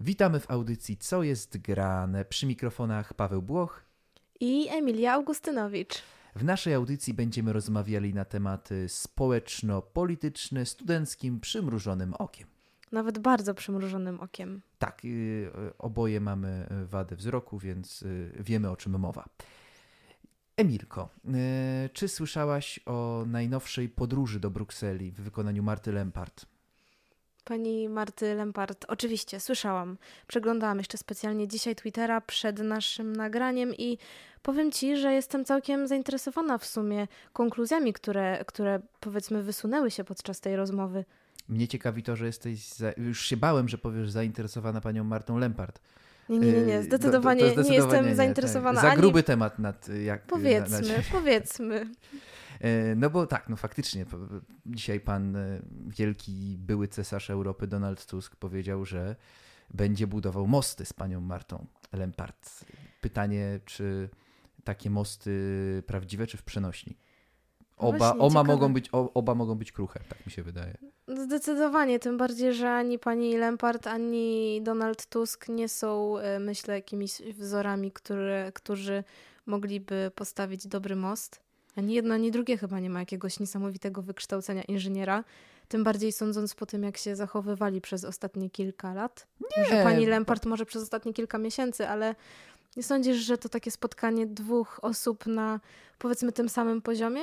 Witamy w audycji Co jest grane? Przy mikrofonach Paweł Błoch. I Emilia Augustynowicz. W naszej audycji będziemy rozmawiali na tematy społeczno-polityczne studenckim przymrużonym okiem. Nawet bardzo przymrużonym okiem. Tak, y, oboje mamy wadę wzroku, więc y, wiemy o czym mowa. Emilko, y, czy słyszałaś o najnowszej podróży do Brukseli w wykonaniu Marty Lempart? Pani Marty Lempart, oczywiście, słyszałam. Przeglądałam jeszcze specjalnie dzisiaj Twittera przed naszym nagraniem i powiem Ci, że jestem całkiem zainteresowana w sumie konkluzjami, które, które powiedzmy wysunęły się podczas tej rozmowy. Mnie ciekawi to, że jesteś. Za... Już się bałem, że powiesz zainteresowana panią Martą Lempart. Nie, nie, nie, nie. Zdecydowanie, to, to zdecydowanie nie jestem nie, zainteresowana. Tak. Za gruby temat nad jak. Powiedzmy, na, na... powiedzmy. E, no bo tak, no faktycznie, dzisiaj pan e, wielki były cesarz Europy Donald Tusk powiedział, że będzie budował mosty z panią Martą Lempart. Pytanie, czy takie mosty prawdziwe, czy w przenośni? Oba, oba, mogą być, oba mogą być kruche, tak mi się wydaje. Zdecydowanie, tym bardziej, że ani pani Lempart, ani Donald Tusk nie są, e, myślę, jakimiś wzorami, które, którzy mogliby postawić dobry most. Ani jedno, ani drugie chyba nie ma jakiegoś niesamowitego wykształcenia inżyniera. Tym bardziej sądząc po tym, jak się zachowywali przez ostatnie kilka lat. Nie. Że pani Lempart może przez ostatnie kilka miesięcy, ale nie sądzisz, że to takie spotkanie dwóch osób na powiedzmy tym samym poziomie?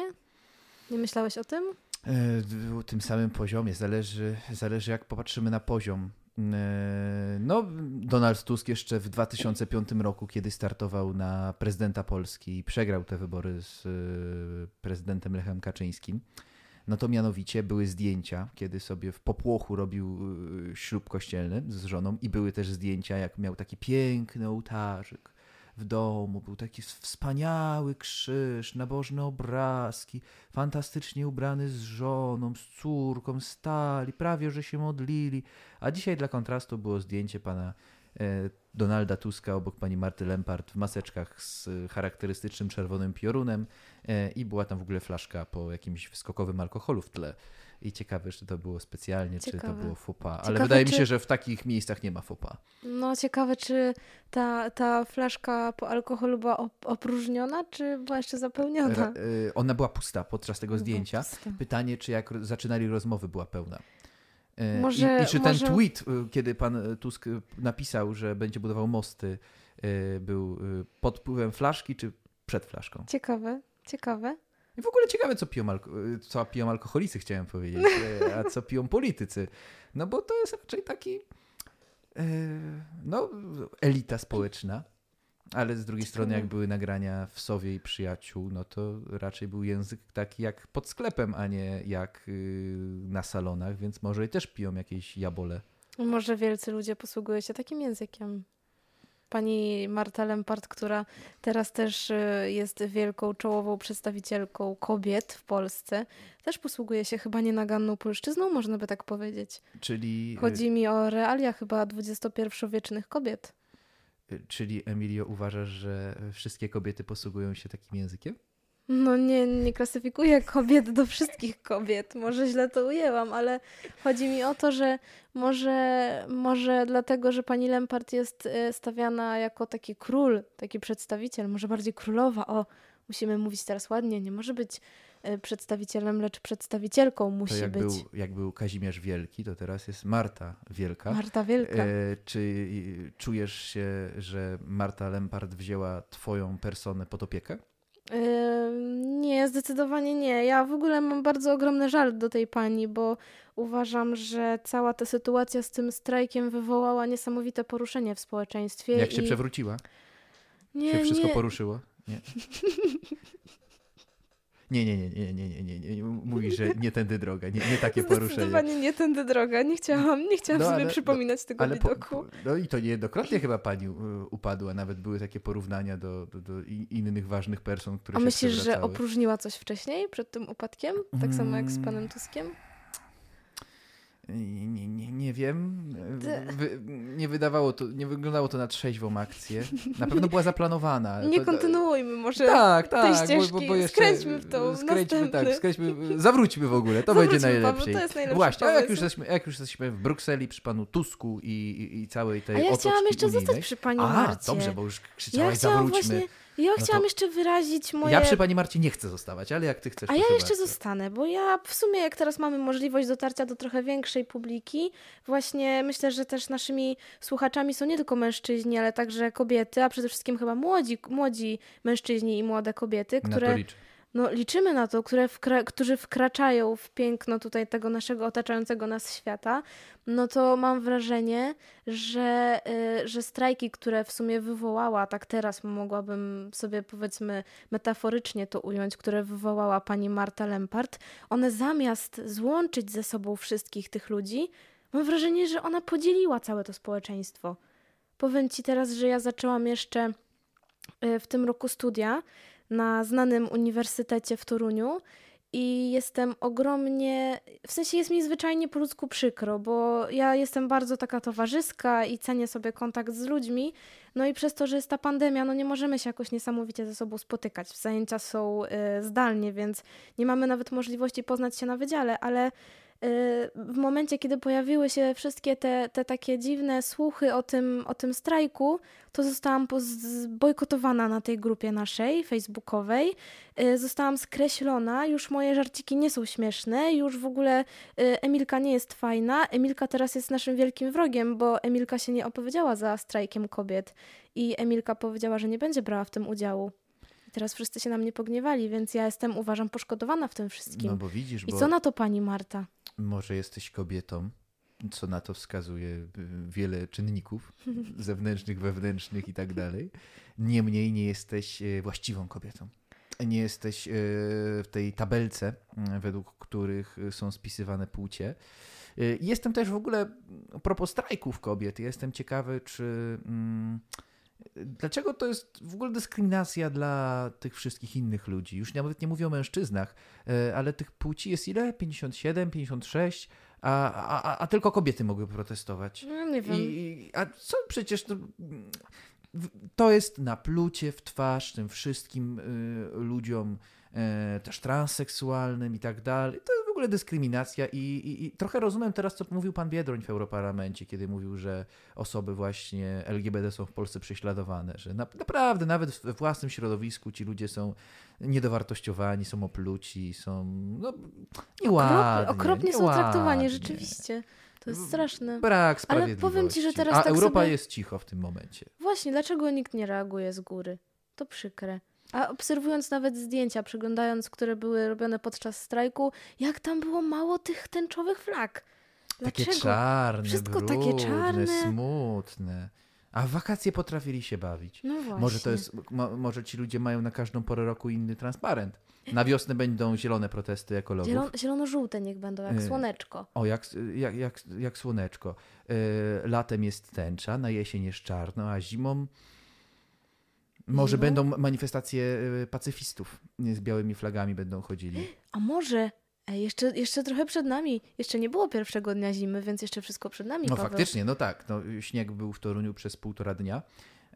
Nie myślałeś o tym? E, tym samym poziomie. Zależy, zależy jak popatrzymy na poziom. E, no, Donald Tusk jeszcze w 2005 roku, kiedy startował na prezydenta Polski i przegrał te wybory z e, prezydentem Lechem Kaczyńskim, no to mianowicie były zdjęcia, kiedy sobie w popłochu robił ślub kościelny z żoną i były też zdjęcia, jak miał taki piękny ołtarzyk w domu. Był taki wspaniały krzyż, nabożne obrazki, fantastycznie ubrany z żoną, z córką, stali, prawie że się modlili. A dzisiaj dla kontrastu było zdjęcie pana e, Donalda Tuska obok pani Marty Lempart w maseczkach z charakterystycznym czerwonym piorunem e, i była tam w ogóle flaszka po jakimś skokowym alkoholu w tle. I ciekawe, czy to było specjalnie, ciekawe. czy to było fopa. Ale ciekawe, wydaje mi się, że w takich miejscach nie ma fopa. No ciekawe, czy ta, ta flaszka po alkoholu była opróżniona, czy była jeszcze zapełniona? Y, ona była pusta podczas tego zdjęcia. Pytanie, czy jak zaczynali rozmowy była pełna. Y, może, I, I, czy ten może... tweet, y, kiedy pan Tusk napisał, że będzie budował mosty, był pod wpływem flaszki, czy przed flaszką? Ciekawe, ciekawe. I w ogóle ciekawe, co piją, alko- co piją alkoholicy, chciałem powiedzieć, a co piją politycy. No bo to jest raczej taki, e, no, elita społeczna. Ale z drugiej strony, jak były nagrania w Sowie i Przyjaciół, no to raczej był język taki jak pod sklepem, a nie jak y, na salonach, więc może i też piją jakieś jabole. Może wielcy ludzie posługują się takim językiem pani Marta Lempart, która teraz też y, jest wielką czołową przedstawicielką kobiet w Polsce, też posługuje się chyba nienaganną polszczyzną, można by tak powiedzieć. Czyli... Chodzi mi o realia chyba XXI-wiecznych kobiet. Y, czyli Emilio uważasz, że wszystkie kobiety posługują się takim językiem? No nie, nie klasyfikuję kobiet do wszystkich kobiet. Może źle to ujęłam, ale chodzi mi o to, że może, może dlatego, że pani Lempart jest e, stawiana jako taki król, taki przedstawiciel, może bardziej królowa. O, musimy mówić teraz ładnie, nie może być e, przedstawicielem, lecz przedstawicielką musi jak być. Był, jak był Kazimierz Wielki, to teraz jest Marta Wielka. Marta Wielka. E, czy czujesz się, że Marta Lempart wzięła twoją personę pod opiekę? Nie, zdecydowanie nie. Ja w ogóle mam bardzo ogromny żal do tej pani, bo uważam, że cała ta sytuacja z tym strajkiem wywołała niesamowite poruszenie w społeczeństwie. Jak się przewróciła? Nie, się wszystko nie. poruszyło? Nie. Nie, nie, nie, nie, nie, nie, nie, nie. Mówi, że nie tędy droga, nie, nie takie poruszenie. Zdecydowanie nie tędy droga. Nie chciałam, nie chciałam no, sobie ale, przypominać no, tego ale widoku. Po, no i to niejednokrotnie chyba pani upadła. Nawet były takie porównania do, do, do innych ważnych person, które A się myślisz, że opróżniła coś wcześniej przed tym upadkiem? Tak samo jak z panem Tuskiem? Nie, nie, nie wiem. nie wydawało to, nie wyglądało to na trzeźwą akcję. Na pewno była zaplanowana. Nie to, kontynuujmy może tak, tej tak, ścieżki. bo, bo, bo jeszcze, skręćmy w tą skręćmy, następny. tak, skręćmy, zawróćmy w ogóle, to Zawróćmy, będzie najlepiej. Paweł, to jest najlepszy Właśnie, a jak już, jesteśmy, jak już jesteśmy w Brukseli przy panu Tusku i, i, i całej tej A ja chciałam jeszcze unijnej. zostać przy pani A, Marcie. dobrze, bo już ja krzyczałaś, chciałam zawróćmy. właśnie, ja No chciałam to- jeszcze wyrazić moje... Ja przy pani Marcie nie chcę zostawać, ale jak ty chcesz, A ja jeszcze bardzo. zostanę, bo ja w sumie jak teraz mamy możliwość dotarcia do trochę większej publiki, właśnie myślę, że też naszymi słuchaczami są nie tylko mężczyźni, ale także kobiety, a przede wszystkim chyba młodzi, młodzi mężczyźni i młode kobiety, Na które to liczę. No, liczymy na to, które wkra- którzy wkraczają w piękno tutaj tego naszego otaczającego nas świata, no to mam wrażenie, że, y, że strajki, które w sumie wywołała, tak teraz mogłabym sobie powiedzmy metaforycznie to ująć, które wywołała pani Marta Lempart, one zamiast złączyć ze sobą wszystkich tych ludzi, mam wrażenie, że ona podzieliła całe to społeczeństwo. Powiem ci teraz, że ja zaczęłam jeszcze y, w tym roku studia na znanym uniwersytecie w Toruniu i jestem ogromnie, w sensie jest mi zwyczajnie po ludzku przykro, bo ja jestem bardzo taka towarzyska i cenię sobie kontakt z ludźmi, no i przez to, że jest ta pandemia, no nie możemy się jakoś niesamowicie ze sobą spotykać. Zajęcia są y, zdalnie, więc nie mamy nawet możliwości poznać się na wydziale, ale w momencie, kiedy pojawiły się wszystkie te, te takie dziwne słuchy o tym, o tym strajku, to zostałam bojkotowana na tej grupie naszej, facebookowej. Y, Zostałam skreślona, już moje żarciki nie są śmieszne, już w ogóle y, Emilka nie jest fajna. Emilka teraz jest naszym wielkim wrogiem, bo Emilka się nie opowiedziała za strajkiem kobiet i Emilka powiedziała, że nie będzie brała w tym udziału. Teraz wszyscy się na mnie pogniewali, więc ja jestem, uważam, poszkodowana w tym wszystkim. No bo widzisz, I bo co na to pani Marta? Może jesteś kobietą, co na to wskazuje y, wiele czynników zewnętrznych, wewnętrznych i tak dalej. Niemniej nie jesteś y, właściwą kobietą. Nie jesteś y, w tej tabelce, według których są spisywane płcie. Jestem też w ogóle, propos strajków kobiet, jestem ciekawy, czy. Dlaczego to jest w ogóle dyskryminacja dla tych wszystkich innych ludzi? Już nawet nie mówię o mężczyznach, e, ale tych płci jest ile? 57, 56, a, a, a- tylko kobiety mogły protestować. No, nie wiem. I, a co przecież to, w- to jest naplucie w twarz tym wszystkim y, ludziom, e, też transseksualnym i tak dalej. To ogóle dyskryminacja i, i, i trochę rozumiem teraz, co mówił pan Biedroń w Europarlamencie, kiedy mówił, że osoby właśnie LGBT są w Polsce prześladowane, że na, naprawdę nawet we własnym środowisku ci ludzie są niedowartościowani, są opluci, są no, nieładnie. Okropnie są nieładnie. traktowani, rzeczywiście. To jest straszne. Brak Ale sprawiedliwości. powiem ci, że teraz A tak Europa sobie- jest cicho w tym momencie. Właśnie, dlaczego nikt nie reaguje z góry? To przykre. A obserwując nawet zdjęcia, przeglądając, które były robione podczas strajku, jak tam było mało tych tęczowych flag. Dlaczego? Takie czarne, Wszystko brudne, takie czarne. smutne. A wakacje potrafili się bawić. No właśnie. Może to jest, mo, może ci ludzie mają na każdą porę roku inny transparent. Na wiosnę będą zielone protesty ekologów. Zielon, zielono-żółte niech będą, jak Y. słoneczko. O, jak, jak, jak, jak słoneczko. E, latem jest tęcza, na jesień jest czarno, a zimą może Zimą? będą manifestacje e, pacyfistów. Z białymi flagami będą chodzili. A może... Jeszcze, jeszcze trochę przed nami. Jeszcze nie było pierwszego dnia zimy, więc jeszcze wszystko przed nami, No Paweł. faktycznie, no tak. No, śnieg był w Toruniu przez półtora dnia.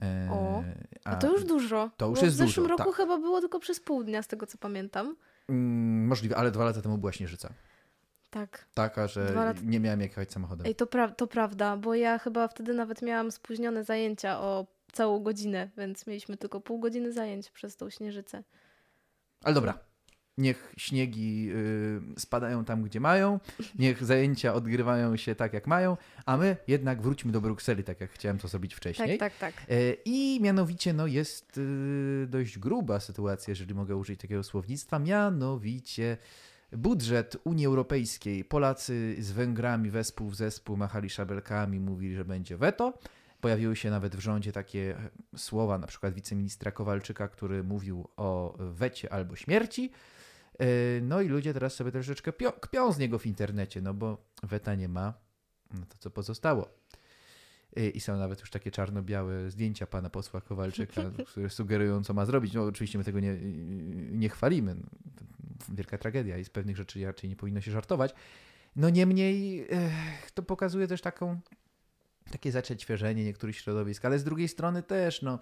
E, O, A to już dużo. to już jest w zeszłym dużo, roku tak. chyba było tylko przez pół dnia, z tego co pamiętam. Mm, możliwe, ale dwa lata temu była śnieżyca. Tak. Taka, że lata- nie miałem jak jechać samochodem. Ej, to, pra- to prawda, bo ja chyba wtedy nawet miałam spóźnione zajęcia o całą godzinę, więc mieliśmy tylko pół godziny zajęć przez tą śnieżycę. Ale dobra. Niech śniegi y, spadają tam, gdzie mają, niech zajęcia odgrywają się tak, jak mają, a my jednak wróćmy do Brukseli, tak jak chciałem to zrobić wcześniej. Tak, tak, tak. E, I mianowicie no, jest y, dość gruba sytuacja, jeżeli mogę użyć takiego słownictwa, mianowicie budżet Unii Europejskiej. Polacy z Węgrami wespół w zespół machali szabelkami, mówili, że będzie weto. Pojawiły się nawet w rządzie takie słowa, na przykład wiceministra Kowalczyka, który mówił o wecie albo śmierci. E, No i ludzie teraz sobie troszeczkę pio- kpią z niego w internecie, no bo weta nie ma, no to co pozostało. Y, I są nawet już takie czarno-białe zdjęcia pana posła Kowalczyka, które sugerują, co ma zrobić. No oczywiście my tego nie, nie chwalimy. No, wielka tragedia i z pewnych rzeczy raczej nie powinno się żartować. No niemniej to pokazuje też taką takie zacietrzewienie niektórych środowisk, ale z drugiej strony też no,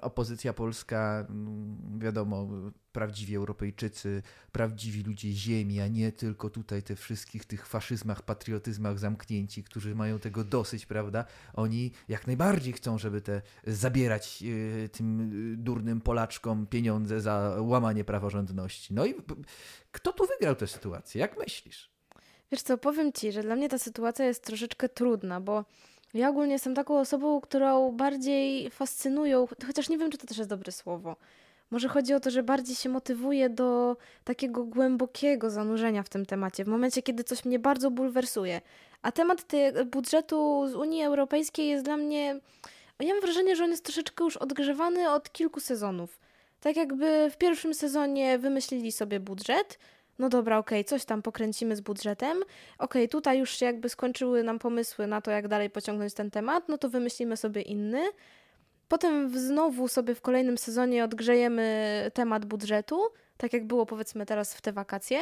opozycja polska, mm, wiadomo, prawdziwi Europejczycy, prawdziwi ludzie ziemi, a nie tylko tutaj te wszystkich tych faszyzmach, patriotyzmach zamknięci, którzy mają tego dosyć, prawda? Oni jak najbardziej chcą, żeby te zabierać y, tym durnym Polaczkom pieniądze za łamanie praworządności. No i kto tu wygrał tę sytuację? Jak myślisz? Wiesz co, powiem ci, że dla mnie ta sytuacja jest troszeczkę trudna, bo ja ogólnie jestem taką osobą, którą bardziej fascynują, chociaż nie wiem, czy to też jest dobre słowo. Może chodzi o to, że bardziej się motywuje do takiego głębokiego zanurzenia w tym temacie, w momencie, kiedy coś mnie bardzo bulwersuje. A temat budżetu z Unii Europejskiej jest dla mnie. Ja mam wrażenie, że on jest troszeczkę już odgrzewany od kilku sezonów. Tak jakby w pierwszym sezonie wymyślili sobie budżet, no dobra, okej, okay, coś tam pokręcimy z budżetem. Okej, okay, tutaj już się jakby skończyły nam pomysły na to, jak dalej pociągnąć ten temat, no to wymyślimy sobie inny. Potem znowu sobie w kolejnym sezonie odgrzejemy temat budżetu, tak jak było powiedzmy teraz w te wakacje.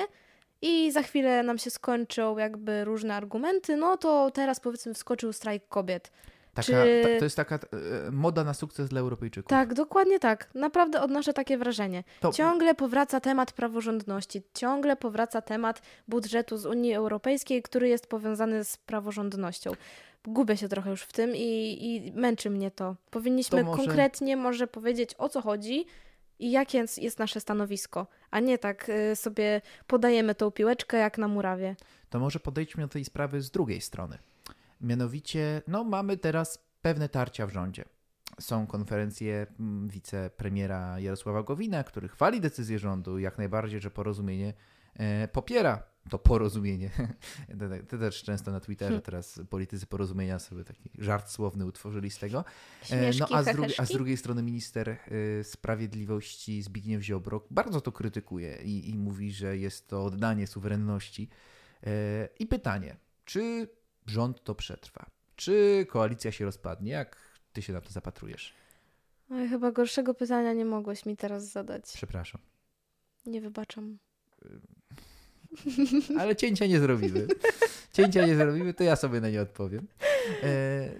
I za chwilę nam się skończą jakby różne argumenty, no to teraz powiedzmy wskoczył strajk kobiet. Taka, Czy... ta, to jest taka e, moda na sukces dla Europejczyków. Tak, dokładnie tak. Naprawdę odnoszę takie wrażenie. To... Ciągle powraca temat praworządności, ciągle powraca temat budżetu z Unii Europejskiej, który jest powiązany z praworządnością. Gubię się trochę już w tym i, i męczy mnie to. Powinniśmy to może... konkretnie może powiedzieć o co chodzi i jakie jest nasze stanowisko, a nie tak y, sobie podajemy tą piłeczkę jak na murawie. To może podejdźmy do tej sprawy z drugiej strony. Mianowicie, no mamy teraz pewne tarcia w rządzie. Są konferencje mm, wicepremiera Jarosława Gowina, który chwali decyzję rządu, jak najbardziej, że porozumienie e, popiera to porozumienie. Ty też często na Twitterze hmm. teraz politycy porozumienia sobie taki żart słowny utworzyli z tego. E, no a z, drugi, a z drugiej strony minister e, sprawiedliwości Zbigniew Ziobro bardzo to krytykuje i, i mówi, że jest to oddanie suwerenności. I pytanie, czy rząd to przetrwa. Czy koalicja się rozpadnie? Jak ty się na to zapatrujesz? Oj, chyba gorszego pytania nie mogłeś mi teraz zadać. Przepraszam. Nie wybaczam. Ale cięcia nie zrobimy. Cięcia nie zrobimy, to ja sobie na nie odpowiem. E,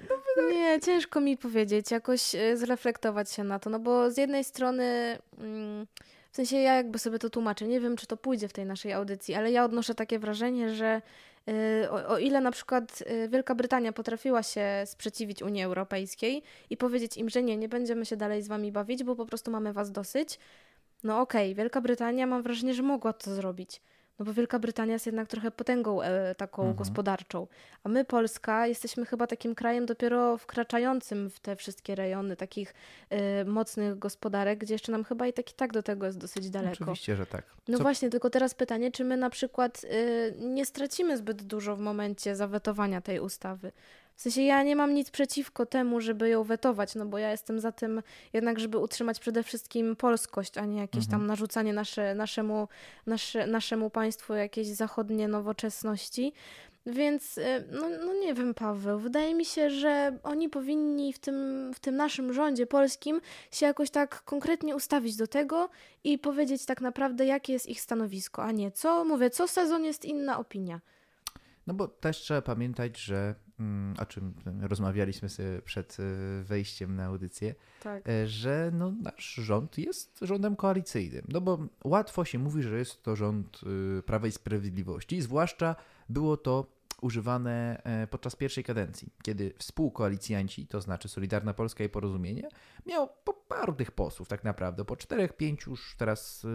nie, ciężko mi powiedzieć, jakoś e, zreflektować się na to, no bo z jednej strony... Mm, w sensie ja jakby sobie to tłumaczę. Nie wiem, czy to pójdzie w tej naszej audycji, ale ja odnoszę takie wrażenie, że o, o, ile na przykład y, Wielka Brytania potrafiła się sprzeciwić Unii Europejskiej i powiedzieć im, że nie, nie będziemy się dalej z wami bawić, bo po prostu mamy was dosyć. No okej, okay, Wielka Brytania mam wrażenie, że mogła to zrobić. No bo Wielka Brytania jest jednak trochę potęgą e, taką mhm. gospodarczą, a my Polska jesteśmy chyba takim krajem dopiero wkraczającym w te wszystkie rejony takich e, mocnych gospodarek, gdzie jeszcze nam chyba i tak i tak do tego jest dosyć daleko. Oczywiście, że tak. No właśnie, tylko teraz pytanie, czy my na przykład e, nie stracimy zbyt dużo w momencie zawetowania tej ustawy. W sensie ja nie mam nic przeciwko temu, żeby ją wetować, no bo ja jestem za tym jednak, żeby utrzymać przede wszystkim polskość, a nie jakieś mhm. tam narzucanie nasze, naszemu, nasze, naszemu państwu jakiejś zachodnie nowoczesności. Więc y, no, no nie wiem, Paweł, wydaje mi się, że oni powinni w tym, w tym naszym rządzie polskim się jakoś tak konkretnie ustawić do tego i powiedzieć tak naprawdę, jakie jest ich stanowisko, a nie co, mówię, co sezon jest inna opinia. No bo też trzeba pamiętać, że o czym rozmawialiśmy sobie przed e, wejściem na audycję, tak. E, że no, nasz rząd jest rządem koalicyjnym. No bo łatwo się mówi, że jest to rząd e, Prawa i Sprawiedliwości, zwłaszcza było to używane podczas pierwszej kadencji, kiedy współkoalicjanci, to znaczy Solidarna Polska i Porozumienie, miał po paru tych posłów tak naprawdę, po czterech, pięciu już teraz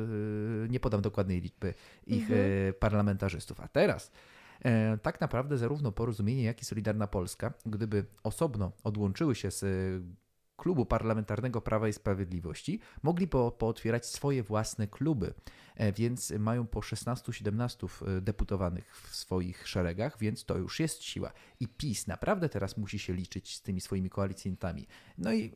nie podam dokładnej liczby ich mhm. parlamentarzystów, a teraz E, tak naprawdę zarówno Porozumienie, jak i Solidarna Polska, gdyby osobno odłączyły się z e, klubu parlamentarnego Prawa i Sprawiedliwości, mogli po, pootwierać swoje własne kluby, e, więc mają po 16-17 deputowanych w swoich szeregach, więc to już jest siła. I PiS naprawdę teraz musi się liczyć z tymi swoimi koalicjantami. No i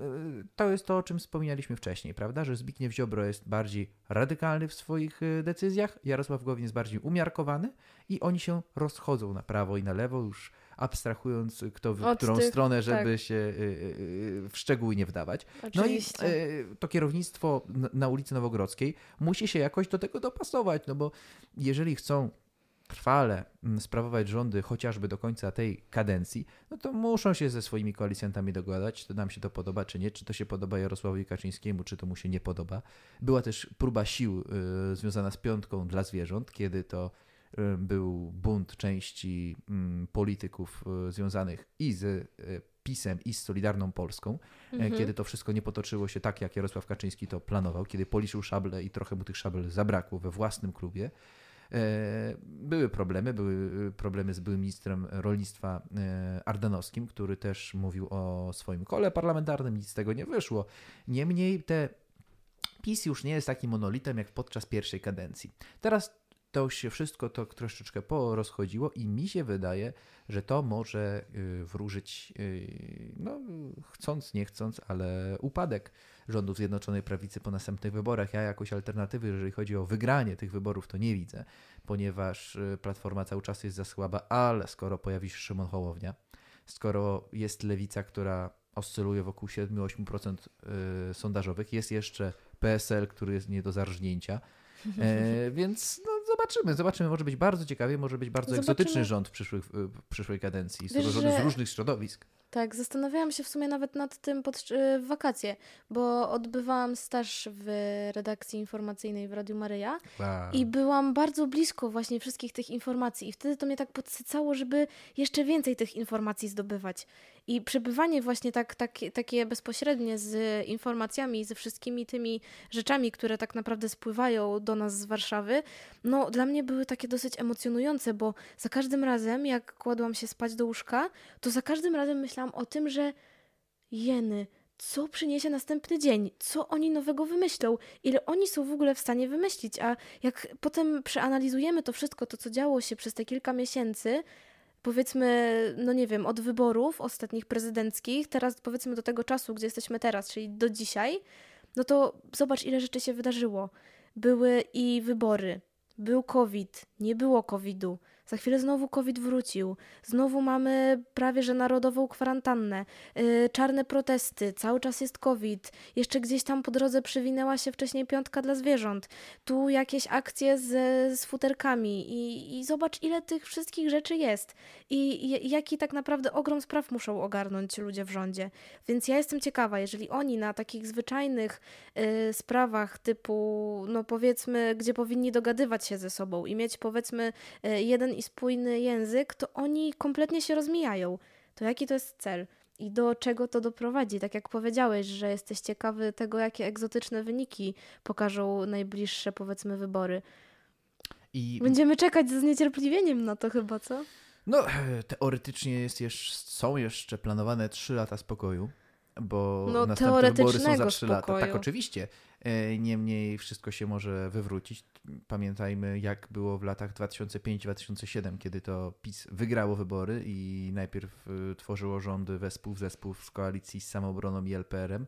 to jest to, o czym wspominaliśmy wcześniej, prawda, że Zbigniew Ziobro jest bardziej radykalny w swoich decyzjach, Jarosław Gowin jest bardziej umiarkowany, i oni się rozchodzą na prawo i na lewo, już abstrahując kto w Od którą tych, stronę, żeby tak. się y, y, y, w szczegóły nie wdawać. Oczywiście. No i to kierownictwo na ulicy Nowogrodzkiej musi się jakoś do tego dopasować, no bo jeżeli chcą trwale mm, sprawować rządy chociażby do końca tej kadencji, no to muszą się ze swoimi koalicjantami dogadać, czy nam się to podoba, czy nie, czy to się podoba Jarosławowi Kaczyńskiemu, czy to mu się nie podoba. Była też próba sił y, związana z piątką dla zwierząt, kiedy to był bunt części y, polityków y, związanych i z y, PiSem i z Solidarną Polską, e, Mhm. kiedy to wszystko nie potoczyło się tak, jak Jarosław Kaczyński to planował, kiedy policzył szable i trochę mu tych szabel zabrakło we własnym klubie. E, Były problemy, były problemy z byłym ministrem rolnictwa e, Ardanowskim, który też mówił o swoim kole parlamentarnym, nic z tego nie wyszło. Niemniej te PiS już nie jest takim monolitem jak podczas pierwszej kadencji. Teraz to się wszystko to troszeczkę porozchodziło i mi się wydaje, że to może y, wróżyć, y, no chcąc, nie chcąc, ale upadek rządów Zjednoczonej Prawicy po następnych wyborach. Ja jakoś alternatywy, jeżeli chodzi o wygranie tych wyborów, to nie widzę, ponieważ y, Platforma cały czas jest za słaba, ale skoro pojawi się Szymon Hołownia, skoro jest lewica, która oscyluje wokół 7-8% y, sondażowych, jest jeszcze PSL, który jest nie do zarżnięcia, E, więc no, zobaczymy, zobaczymy. Może być bardzo ciekawie, może być bardzo Zobaczymy. egzotyczny rząd w, przyszłych, w przyszłej kadencji, Wiesz, złożony z że- różnych środowisk. Tak, zastanawiałam się w sumie nawet nad tym pod, w wakacje, bo odbywałam staż w redakcji informacyjnej w Radiu Maryja Wow. i byłam bardzo blisko właśnie wszystkich tych informacji i wtedy to mnie tak podsycało, żeby jeszcze więcej tych informacji zdobywać. I przebywanie właśnie tak, tak, takie bezpośrednie z informacjami, ze wszystkimi tymi rzeczami, które tak naprawdę spływają do nas z Warszawy, no dla mnie były takie dosyć emocjonujące, bo za każdym razem, jak kładłam się spać do łóżka, to za każdym razem myślałam o tym, że jeny, co przyniesie następny dzień, co oni nowego wymyślą, ile oni są w ogóle w stanie wymyślić, a jak potem przeanalizujemy to wszystko, to co działo się przez te kilka miesięcy, powiedzmy, no nie wiem, od wyborów ostatnich prezydenckich, teraz powiedzmy do tego czasu, gdzie jesteśmy teraz, czyli do dzisiaj, no to zobacz, ile rzeczy się wydarzyło. Były i wybory, był COVID, nie było COVID-u, za chwilę znowu COVID wrócił, znowu mamy prawie że narodową kwarantannę, yy, czarne protesty, cały czas jest COVID, jeszcze gdzieś tam po drodze przywinęła się wcześniej piątka dla zwierząt, tu jakieś akcje z, z futerkami i, i zobacz ile tych wszystkich rzeczy jest. I, i jaki tak naprawdę ogrom spraw muszą ogarnąć ludzie w rządzie. Więc ja jestem ciekawa, jeżeli oni na takich zwyczajnych y, sprawach typu, no powiedzmy, gdzie powinni dogadywać się ze sobą i mieć powiedzmy y, jeden i spójny język, to oni kompletnie się rozmijają. To jaki to jest cel? I do czego to doprowadzi? Tak jak powiedziałeś, że jesteś ciekawy tego, jakie egzotyczne wyniki pokażą najbliższe, powiedzmy, wybory. I Będziemy czekać z niecierpliwieniem na to chyba, co? no, teoretycznie jest jeszcze, są jeszcze planowane 3 lata spokoju, bo No, następne wybory są za teoretycznego 3 lata. Tak, oczywiście. E, Niemniej wszystko się może wywrócić. Pamiętajmy, jak było w latach 2005-2007, kiedy to PiS wygrało wybory i najpierw y, tworzyło rządy wespół w zespół z koalicji z Samoobroną i LPR-em,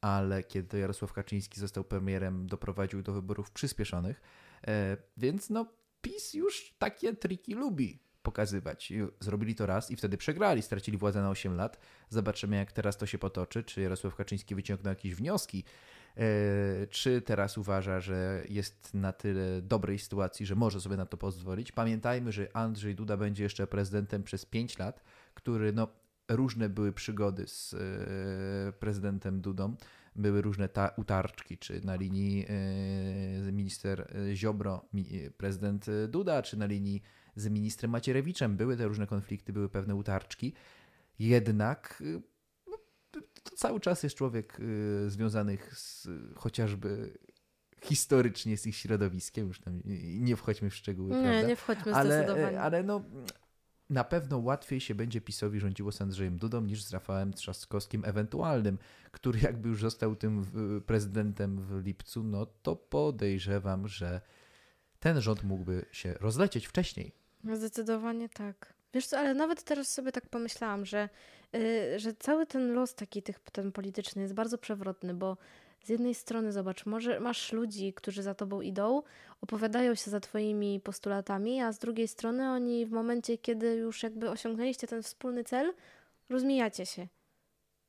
ale kiedy to Jarosław Kaczyński został premierem, doprowadził do wyborów przyspieszonych. E, Więc no, PiS już takie triki lubi pokazywać. Zrobili to raz i wtedy przegrali, stracili władzę na 8 lat. Zobaczymy, jak teraz to się potoczy. Czy Jarosław Kaczyński wyciągnął jakieś wnioski, e, czy teraz uważa, że jest na tyle dobrej sytuacji, że może sobie na to pozwolić. Pamiętajmy, że Andrzej Duda będzie jeszcze prezydentem przez 5 lat, który no, różne były przygody z e, prezydentem Dudą. Były różne ta, utarczki, czy na linii e, minister Ziobro, prezydent Duda, czy na linii z ministrem Macierewiczem. Były te różne konflikty, były pewne utarczki. Jednak y, no, to cały czas jest człowiek y, związany z, chociażby historycznie z ich środowiskiem. Już tam nie wchodźmy w szczegóły, Nie, prawda? nie wchodźmy ale, zdecydowanie. ale no na pewno łatwiej się będzie PiSowi rządziło z Andrzejem Dudą niż z Rafałem Trzaskowskim ewentualnym, który jakby już został tym prezydentem w lipcu, no to podejrzewam, że ten rząd mógłby się rozlecieć wcześniej. Zdecydowanie tak. Wiesz co, ale nawet teraz sobie tak pomyślałam, że, y, że cały ten los taki tych, ten polityczny jest bardzo przewrotny, bo z jednej strony zobacz, może masz ludzi, którzy za tobą idą, opowiadają się za twoimi postulatami, a z drugiej strony oni w momencie, kiedy już jakby osiągnęliście ten wspólny cel, rozmijacie się.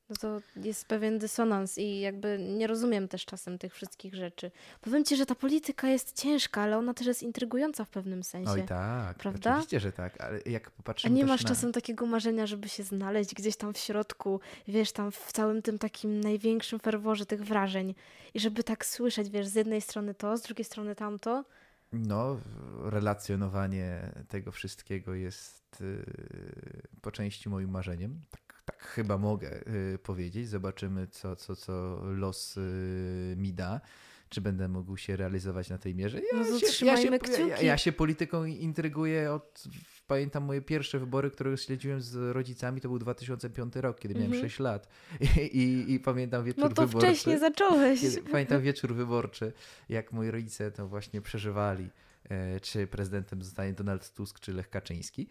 No to jest pewien dysonans i jakby nie rozumiem też czasem tych wszystkich rzeczy. Powiem ci, że ta polityka jest ciężka, ale ona też jest intrygująca w pewnym sensie. Oj tak, Prawda? oczywiście, że tak, ale jak A popatrzymy nie też masz na... czasem takiego marzenia, żeby się znaleźć gdzieś tam w środku, wiesz, tam w całym tym takim największym ferworze tych wrażeń i żeby tak słyszeć, wiesz, z jednej strony to, z drugiej strony tamto. No, relacjonowanie tego wszystkiego jest y, po części moim marzeniem. Tak, tak chyba mogę y, powiedzieć. Zobaczymy, co, co, co los y, mi da. Czy będę mógł się realizować na tej mierze? No to się, ja, się, ja, ja się polityką intryguję od. Pamiętam moje pierwsze wybory, które śledziłem z rodzicami, to był 2005 rok, kiedy miałem Mhm. 6 lat. I, i, i pamiętam wieczór No to wyborczy. wcześniej zacząłeś. Kiedy, pamiętam wieczór wyborczy, jak moi rodzice to właśnie przeżywali, czy prezydentem zostanie Donald Tusk, czy Lech Kaczyński.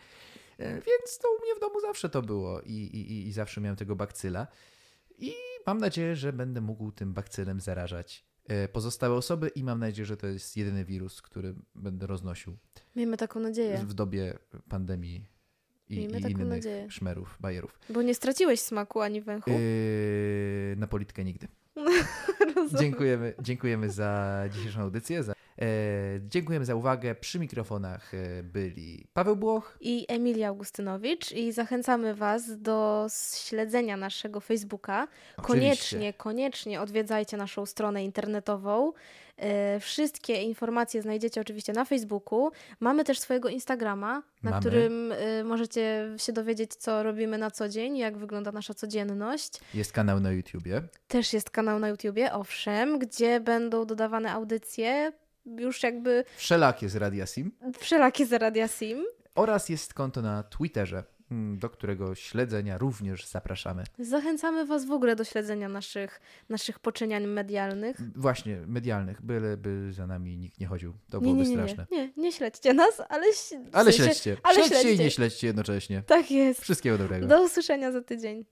E, więc to u mnie w domu zawsze to było i, i, i zawsze miałem tego bakcyla. I mam nadzieję, że będę mógł tym bakcylem zarażać e, pozostałe osoby i mam nadzieję, że to jest jedyny wirus, który będę roznosił Miejmy taką nadzieję, w dobie pandemii i, Miejmy i innych nadzieję. szmerów, bajerów. bo nie straciłeś smaku ani węchu. Yy, na politykę nigdy. Dziękujemy, dziękujemy za dzisiejszą audycję. Za, e, dziękujemy za uwagę. Przy mikrofonach e, byli Paweł Błoch. i Emilia Augustynowicz i zachęcamy Was do śledzenia naszego Facebooka. Koniecznie, Oczywiście. koniecznie odwiedzajcie naszą stronę internetową. E, Wszystkie informacje znajdziecie oczywiście na Facebooku. Mamy też swojego Instagrama, na Mamy. którym e, możecie się dowiedzieć, co robimy na co dzień, jak wygląda nasza codzienność. Jest kanał na YouTubie. Też jest kanał na YouTubie, owszem, gdzie będą dodawane audycje już jakby Wszelakie z Radia Sim. wszelakie z Radia Sim. Oraz jest konto na Twitterze, mm, do którego śledzenia również zapraszamy. Zachęcamy Was w ogóle do śledzenia naszych, naszych poczyniań medialnych. Właśnie, medialnych, byleby za nami nikt nie chodził. To Nie, byłoby nie, nie, straszne. nie, nie śledźcie nas, ale, w Ale sensie- śledźcie. ale śledźcie i śledźcie. nie śledźcie jednocześnie. Tak jest. Wszystkiego dobrego. Do usłyszenia za tydzień.